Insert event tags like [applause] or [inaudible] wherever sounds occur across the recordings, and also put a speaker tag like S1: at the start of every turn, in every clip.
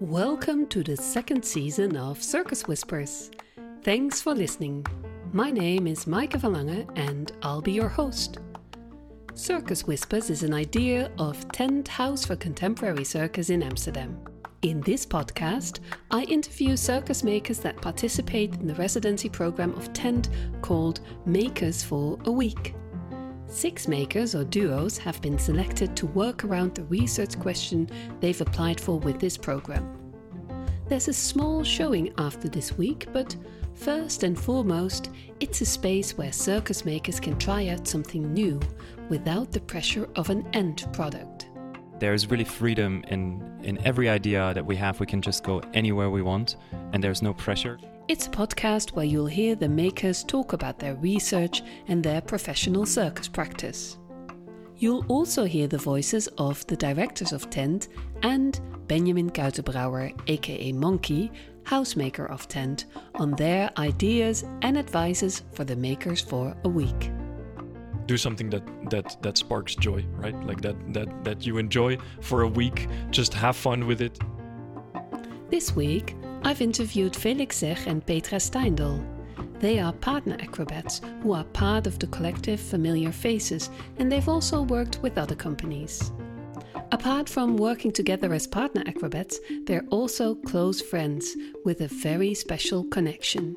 S1: Welcome to the second season of Circus Whispers. Thanks for listening. My name is Maaike van Lange and I'll be your host. Circus Whispers is an idea of Tent House for Contemporary Circus in Amsterdam. In this podcast, I interview circus makers that participate in the residency program of Tent called Makers for a Week. Six makers or duos have been selected to work around the research question they've applied for with this program. There's a small showing after this week, but first and foremost, it's a space where circus makers can try out something new without the pressure of an end product.
S2: There's really freedom in, in every idea that we have. We can just go anywhere we want, and there's no pressure.
S1: It's a podcast where you'll hear the makers talk about their research and their professional circus practice. You'll also hear the voices of the directors of Tent and Benjamin Kuitenbrouwer, aka Monkey, housemaker of Tent, on their ideas and advices for the makers for a week.
S3: do something that that that sparks joy right like that that that you enjoy for a week just have fun with it
S1: This week, I've interviewed Felix Zeg and Petra Steindl. They are partner acrobats who are part of the collective Familiar Faces, and they've also worked with other companies. Apart from working together as partner acrobats, they're also close friends with a very special connection.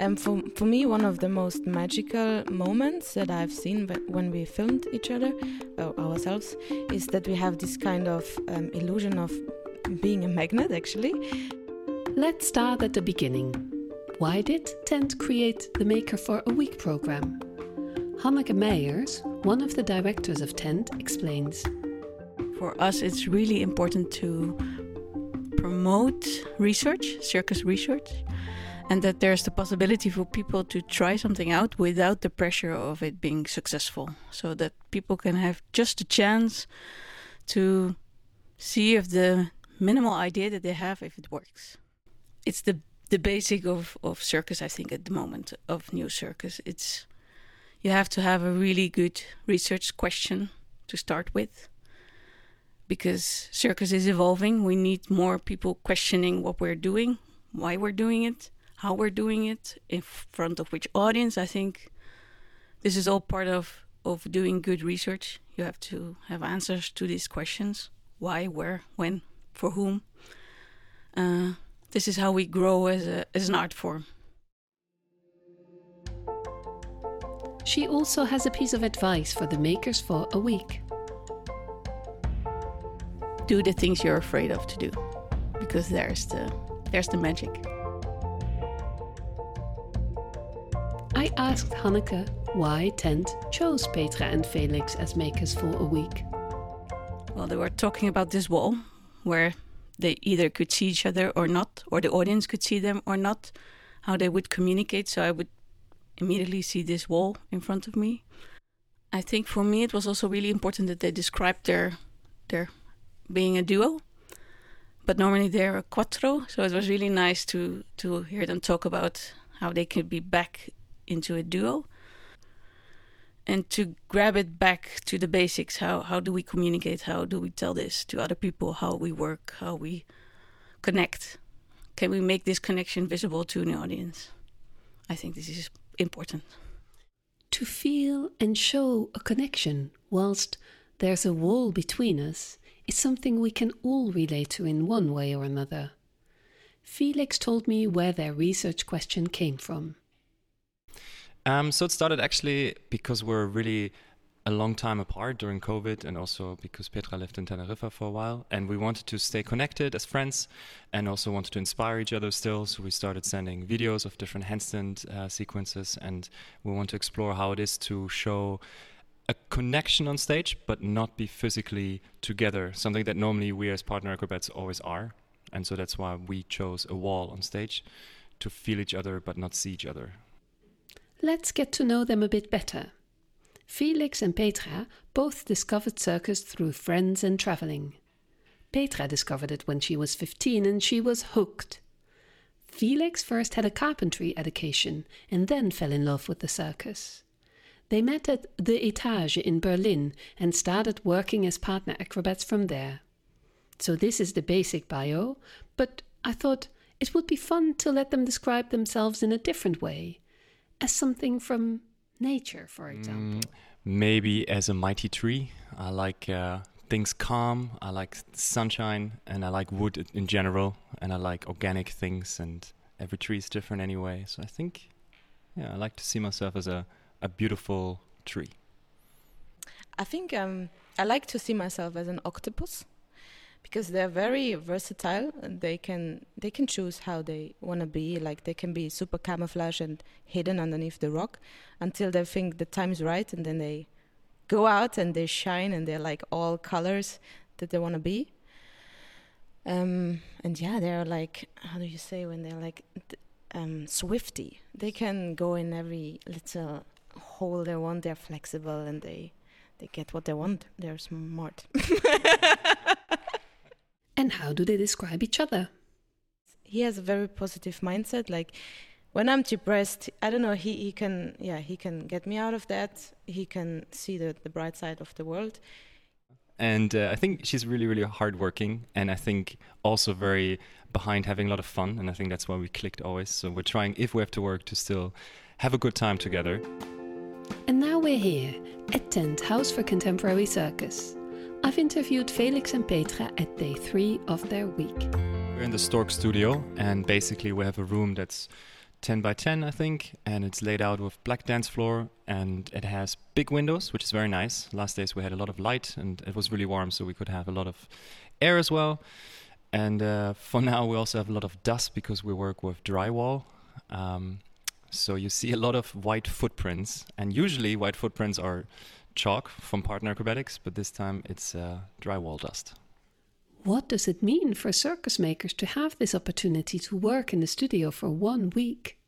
S4: Um, for, for me, one of the most magical moments that I've seen when we filmed each other, ourselves, is that we have this kind of um, illusion of being a magnet, actually.
S1: Let's start at the beginning. Why did Tent create the Maker for a Week program? Hanneke Meijers, one of the directors of Tent, explains.
S5: For us, it's really important to promote research, circus research, and that there's the possibility for people to try something out without the pressure of it being successful. So that people can have just a chance to see if the minimal idea that they have if it works. It's the the basic of, of circus, I think, at the moment of new circus. It's you have to have a really good research question to start with because circus is evolving. We need more people questioning what we're doing, why we're doing it, how we're doing it, in front of which audience. I think this is all part of, of doing good research. You have to have answers to these questions why, where, when, for whom. Uh, this is how we grow as, a, as an art form.
S1: She also has a piece of advice for the makers for a week.
S5: Do the things you're afraid of to do, because there's the there's the magic.
S1: I asked Hanneke why Tent chose Petra and Felix as makers for a week.
S5: Well, they were talking about this wall where they either could see each other or not, or the audience could see them or not, how they would communicate. So I would immediately see this wall in front of me. I think for me it was also really important that they described their their being a duo. But normally they're a quattro, so it was really nice to to hear them talk about how they could be back into a duo and to grab it back to the basics. How how do we communicate? How do we tell this to other people? How we work? How we connect? Can we make this connection visible to an audience? I think this is important.
S1: To feel and show a connection whilst there's a wall between us is something we can all relate to in one way or another. Felix told me where their research question came from.
S2: Um, so it started actually because we're really a long time apart during COVID, and also because Petra lived in Tenerife for a while, and we wanted to stay connected as friends, and also wanted to inspire each other still. So we started sending videos of different handstand uh, sequences, and we want to explore how it is to show a connection on stage, but not be physically together. Something that normally we as partner acrobats always are, and so that's why we chose a wall on stage to feel each other but not see each other.
S1: Let's get to know them a bit better. Felix and Petra both discovered circus through friends and traveling. Petra discovered it when she was 15 and she was hooked. Felix first had a carpentry education and then fell in love with the circus. They met at the Etage in Berlin and started working as partner acrobats from there. So this is the basic bio, but I thought it would be fun to let them describe themselves in a different way, as something from nature, for example.
S2: Mm, maybe as a mighty tree. I like uh, things calm. I like sunshine, and I like wood in general, and I like organic things. And every tree is different anyway. So I think, yeah, I like to see myself as a a beautiful tree.
S4: I think um, I like to see myself as an octopus because they're very versatile and they can they can choose how they want to be. Like they can be super camouflage and hidden underneath the rock until they think the time's right and then they go out and they shine and they're like all colors that they want to be. Um, and yeah they're like how do you say when they're like um, swifty? They can go in every little hole they want. They're flexible and they they get what they want. They're smart [laughs]
S1: And how do they describe each other?
S4: He has a very positive mindset. Like when I'm depressed, I don't know. He, he can yeah he can get me out of that. He can see the the bright side of the world.
S2: And uh, I think she's really really hardworking, and I think also very behind having a lot of fun. And I think that's why we clicked always. So we're trying if we have to work to still have a good time together.
S1: And now we're here at Tent House for Contemporary Circus. I've interviewed Felix and Petra at day three of their week.
S2: We're in the Stork studio, and basically, we have a room that's 10 by 10, I think, and it's laid out with black dance floor, and it has big windows, which is very nice. Last days we had a lot of light, and it was really warm, so we could have a lot of air as well. And uh, for now, we also have a lot of dust because we work with drywall. Um, so you see a lot of white footprints, and usually white footprints are chalk from partner acrobatics, but this time it's uh, drywall dust.
S1: What does it mean for circus makers to have this opportunity to work in the studio for one week?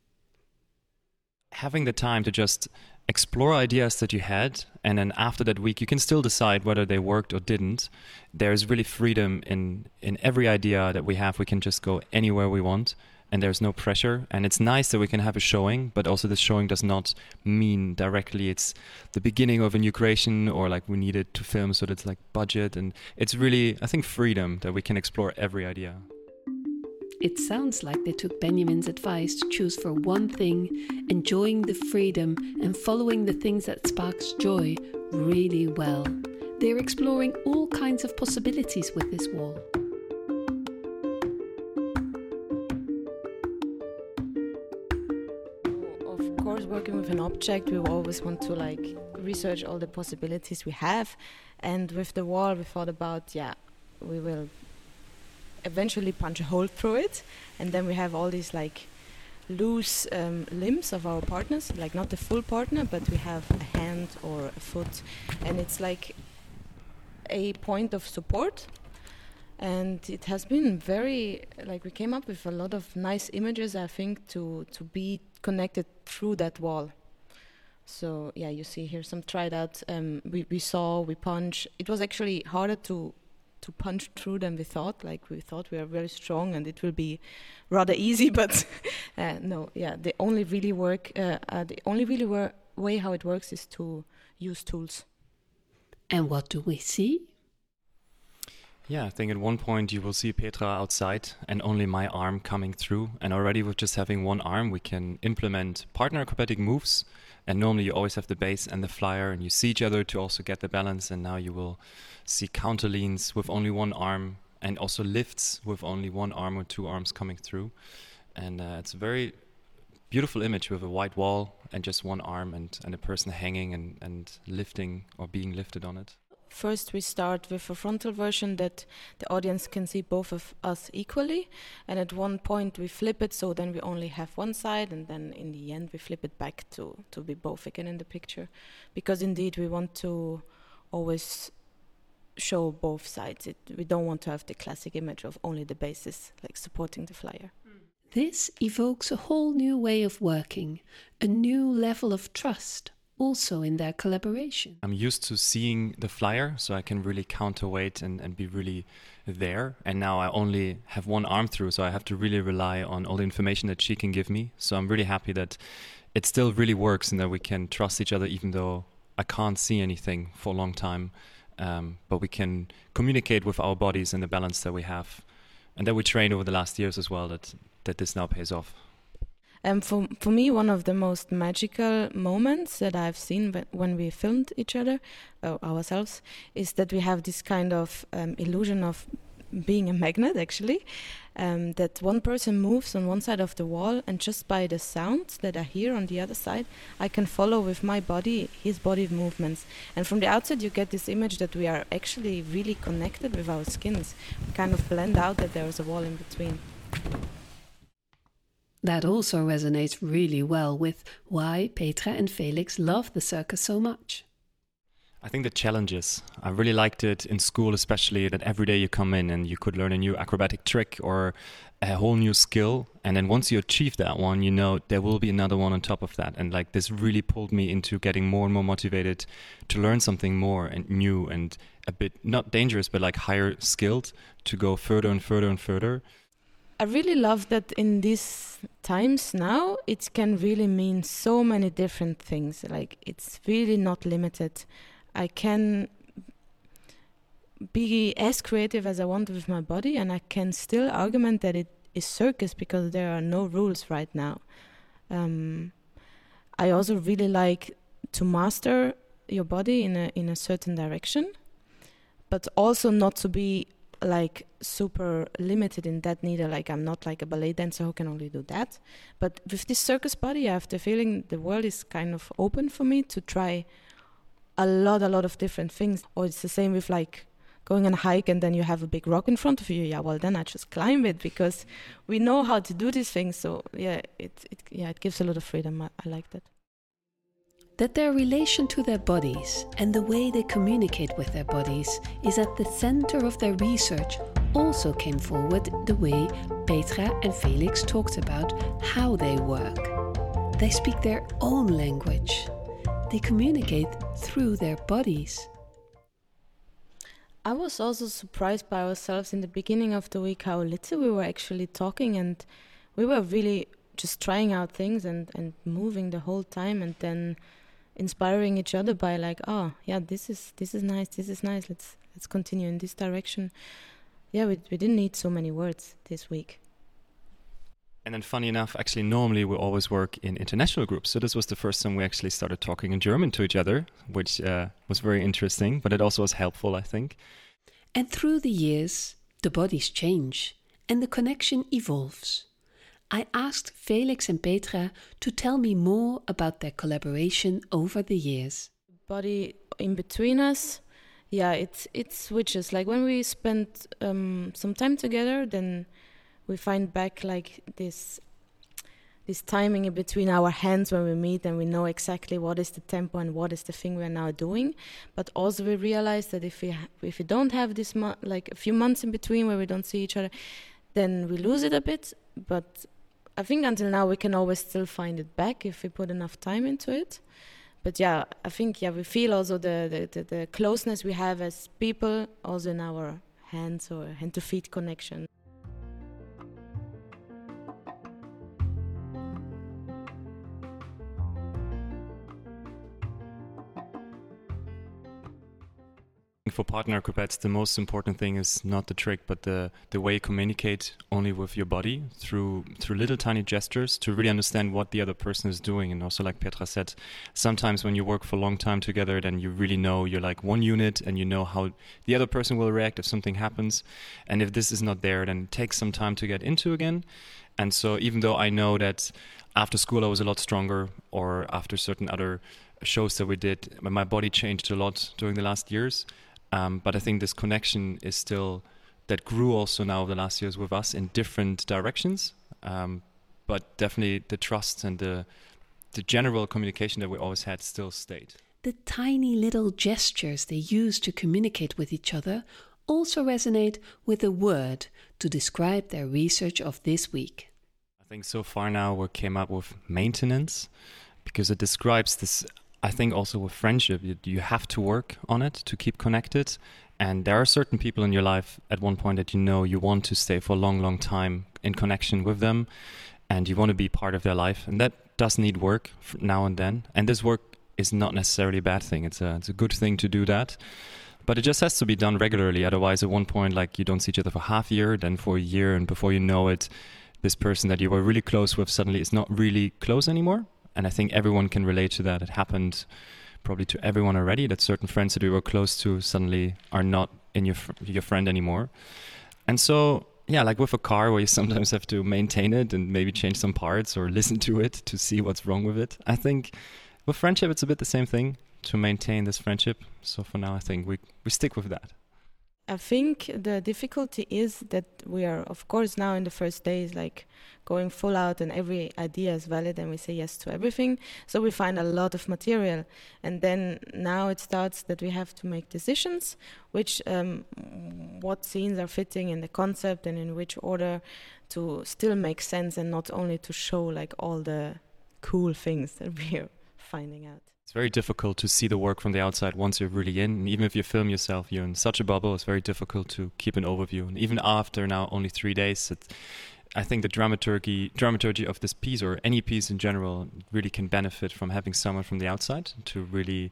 S2: Having the time to just explore ideas that you had, and then after that week, you can still decide whether they worked or didn't. There's really freedom in, in every idea that we have. We can just go anywhere we want and there's no pressure and it's nice that we can have a showing but also the showing does not mean directly it's the beginning of a new creation or like we need it to film so that's like budget and it's really i think freedom that we can explore every idea
S1: it sounds like they took Benjamin's advice to choose for one thing, enjoying the freedom and following the things that sparks joy really well. They're exploring all kinds of possibilities with this wall.
S4: Working with an object, we always want to like research all the possibilities we have. And with the wall, we thought about, yeah, we will eventually punch a hole through it, and then we have all these like loose um, limbs of our partners, like not the full partner, but we have a hand or a foot, and it's like a point of support. And it has been very like we came up with a lot of nice images i think to to be connected through that wall. So yeah you see here some tried out um, we, we saw we punch it was actually harder to to punch through than we thought. Like we thought we are very strong and it will be rather [laughs] easy but [laughs] uh, no yeah the only really work uh, uh, the only really way how it works is to use tools.
S1: And what do we see
S2: yeah, I think at one point you will see Petra outside and only my arm coming through. And already with just having one arm, we can implement partner acrobatic moves. And normally you always have the base and the flyer, and you see each other to also get the balance. And now you will see counter leans with only one arm, and also lifts with only one arm or two arms coming through. And uh, it's a very beautiful image with a white wall and just one arm and, and a person hanging and, and lifting or being lifted on it.
S4: First, we start with a frontal version that the audience can see both of us equally, and at one point we flip it so then we only have one side, and then in the end we flip it back to, to be both again in the picture. Because indeed, we want to always show both sides. It, we don't want to have the classic image of only the basis, like supporting the flyer.
S1: This evokes a whole new way of working, a new level of trust also in their collaboration.
S2: I'm used to seeing the flyer, so I can really counterweight and, and be really there. And now I only have one arm through, so I have to really rely on all the information that she can give me. So I'm really happy that it still really works and that we can trust each other, even though I can't see anything for a long time. um, but we can communicate with our bodies and the balance that we have, and that we trained over the last years as well. That that this now pays off.
S4: Um, for for me, one of the most magical moments that I've seen when we filmed each other, uh, ourselves, is that we have this kind of um, illusion of being a magnet actually um, that one person moves on one side of the wall and just by the sounds that I hear on the other side I can follow with my body his body movements. And from the outside you get this image that we are actually really connected with our skins. We kind of blend out that there is a wall in between
S1: that also resonates really well with why Petra and Felix love the circus so much.
S2: I think the challenges. I really liked it in school, especially that every day you come in and you could learn a new acrobatic trick or a whole new skill. And then once you achieve that one, you know there will be another one on top of that. And like this really pulled me into getting more and more motivated to learn something more and new and a bit not dangerous, but like higher skilled to go further and further and further.
S4: I really love that in these times now, it can really mean so many different things. Like it's really not limited I can be as creative as I want with my body, and I can still argument that it is circus because there are no rules right now. Um, I also really like to master your body in a in a certain direction, but also not to be like super limited in that neither. Like I'm not like a ballet dancer who can only do that. But with this circus body, I have the feeling the world is kind of open for me to try a lot, a lot of different things. Or it's the same with like going on a hike and then you have a big rock in front of you. Yeah, well then I just climb it because we know how to do these things. So yeah, it, it yeah it gives a lot of freedom. I, I like that.
S1: That their relation to their bodies and the way they communicate with their bodies is at the center of their research also came forward the way Petra and Felix talked about how they work. They speak their own language, they communicate through their bodies.
S4: I was also surprised by ourselves in the beginning of the week how little we were actually talking and we were really just trying out things and, and moving the whole time and then inspiring each other by like, oh yeah, this is this is nice, this is nice, let's let's continue in this direction. Yeah, we we didn't need so many words this week.
S2: And then, funny enough, actually, normally we always work in international groups. So this was the first time we actually started talking in German to each other, which uh, was very interesting, but it also was helpful, I think.
S1: And through the years, the bodies change and the connection evolves. I asked Felix and Petra to tell me more about their collaboration over the years.
S4: Body in between us, yeah, it's it switches. Like when we spend um, some time together, then we find back like this this timing in between our hands when we meet and we know exactly what is the tempo and what is the thing we're now doing but also we realize that if we if we don't have this like a few months in between where we don't see each other then we lose it a bit but i think until now we can always still find it back if we put enough time into it. But yeah i think yeah we feel also the the, the, the closeness we have as people also in our hands or hand to feet connection
S2: for partner acrobats, the most important thing is not the trick, but the the way you communicate only with your body through through little tiny gestures to really understand what the other person is doing. And also, like Petra said, sometimes when you work for a long time together, then you really know you're like one unit, and you know how the other person will react if something happens. And if this is not there, then it takes some time to get into again. And so, even though I know that after school I was a lot stronger, or after certain other shows that we did, my body changed a lot during the last years. Um, but I think this connection is still that grew also now over the last years with us in different directions. Um, but definitely the trust and the the general communication that we always had still stayed.
S1: The tiny little gestures they use to communicate with each other also resonate with a word to describe their research of this week.
S2: I think so far now we came up with maintenance because it describes this I think also with friendship, you, you have to work on it to keep connected. And there are certain people in your life at one point that you know you want to stay for a long, long time in connection with them and you want to be part of their life. And that does need work now and then. And this work is not necessarily a bad thing, it's a, it's a good thing to do that. but it just has to be done regularly. Otherwise, at one point, like you don't see each other for half a year, then for a year, and before you know it, this person that you were really close with suddenly is not really close anymore. And I think everyone can relate to that. It happened probably to everyone already that certain friends that we were close to suddenly are not in your fr- your friend anymore. And so yeah, like with a car where you [laughs] sometimes have to maintain it and maybe change some parts or listen to it to see what's wrong with it. I think with friendship it's a bit the same thing to maintain this friendship. So for now I think we we stick with that.
S4: I think the difficulty is that we are, of course, now in the first days, like going full out and every idea is valid and we say yes to everything. So we find a lot of material. And then now it starts that we have to make decisions, which, um, what scenes are fitting in the concept and in which order to still make sense and not only to show like all the cool things [laughs] that we're finding out.
S2: It's very difficult to see the work from the outside once you're really in. And even if you film yourself, you're in such a bubble. It's very difficult to keep an overview. And even after now only three days, I think the dramaturgy dramaturgy of this piece or any piece in general really can benefit from having someone from the outside to really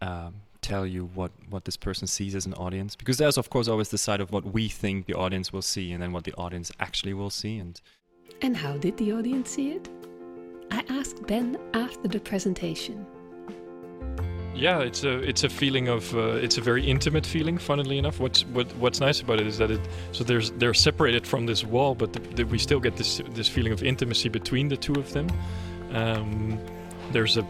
S2: um, tell you what what this person sees as an audience. Because there's of course always the side of what we think the audience will see, and then what the audience actually will see. And
S1: And how did the audience see it? I asked Ben after the presentation.
S3: Yeah, it's a it's a feeling of uh, it's a very intimate feeling. Funnily enough, what's what what's nice about it is that it so there's they're separated from this wall, but the, the, we still get this this feeling of intimacy between the two of them. Um, there's a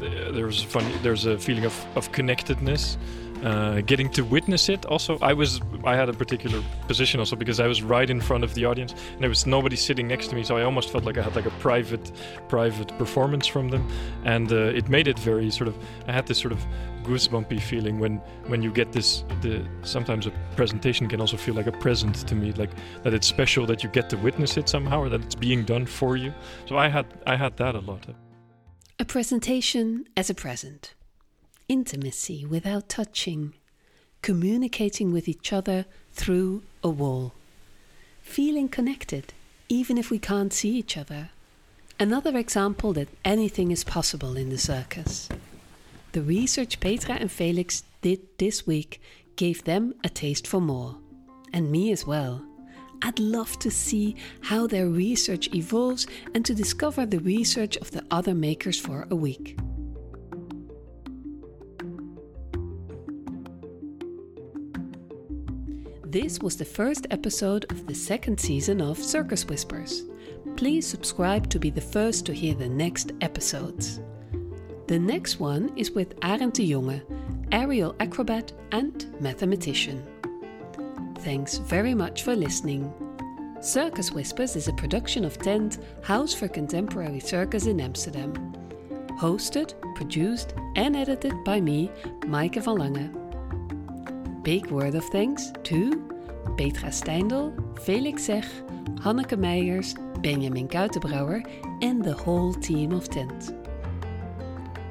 S3: there's a funny there's a feeling of of connectedness uh, getting to witness it also i was i had a particular position also because i was right in front of the audience and there was nobody sitting next to me so i almost felt like i had like a private private performance from them. And uh, it made it very sort of i had this sort of goosebumpy feeling when when you get this the sometimes a presentation can also feel like a present to me like that it's special that you get to witness it somehow or that it's being done for you. So i had i had that a lot.
S1: A presentation as a present. Intimacy without touching. Communicating with each other through a wall. Feeling connected, even if we can't see each other. Another example that anything is possible in the circus. The research Petra and Felix did this week gave them a taste for more. And me as well. I'd love to see how their research evolves and to discover the research of the other makers for a week. This was the first episode of the second season of Circus Whispers. Please subscribe to be the first to hear the next episodes. The next one is with Arend de Jonge, aerial acrobat and mathematician. Thanks very much for listening. Circus Whispers is a production of Tent, House for Contemporary Circus in Amsterdam. Hosted, produced, and edited by me, Maaike van Lange. Big word of thanks to Petra Steindl, Felix Zeg, Hanneke Meijers, Benjamin Kuitenbrouwer, and the whole team of Tent.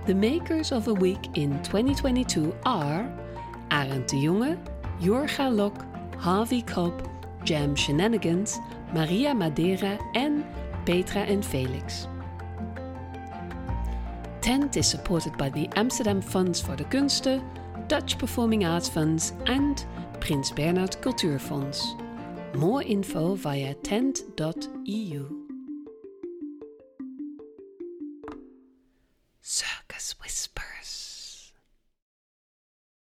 S1: The makers of a week in 2022 are Arend de Jonge, Jorga Lok, Harvey Kopp, Jam Shenanigans, Maria Madeira en Petra and Felix. Tent is supported by the Amsterdam Funds for de Kunsten, Dutch Performing Arts Funds and Prins Bernhard Cultuurfonds. More info via tent.eu. Circus.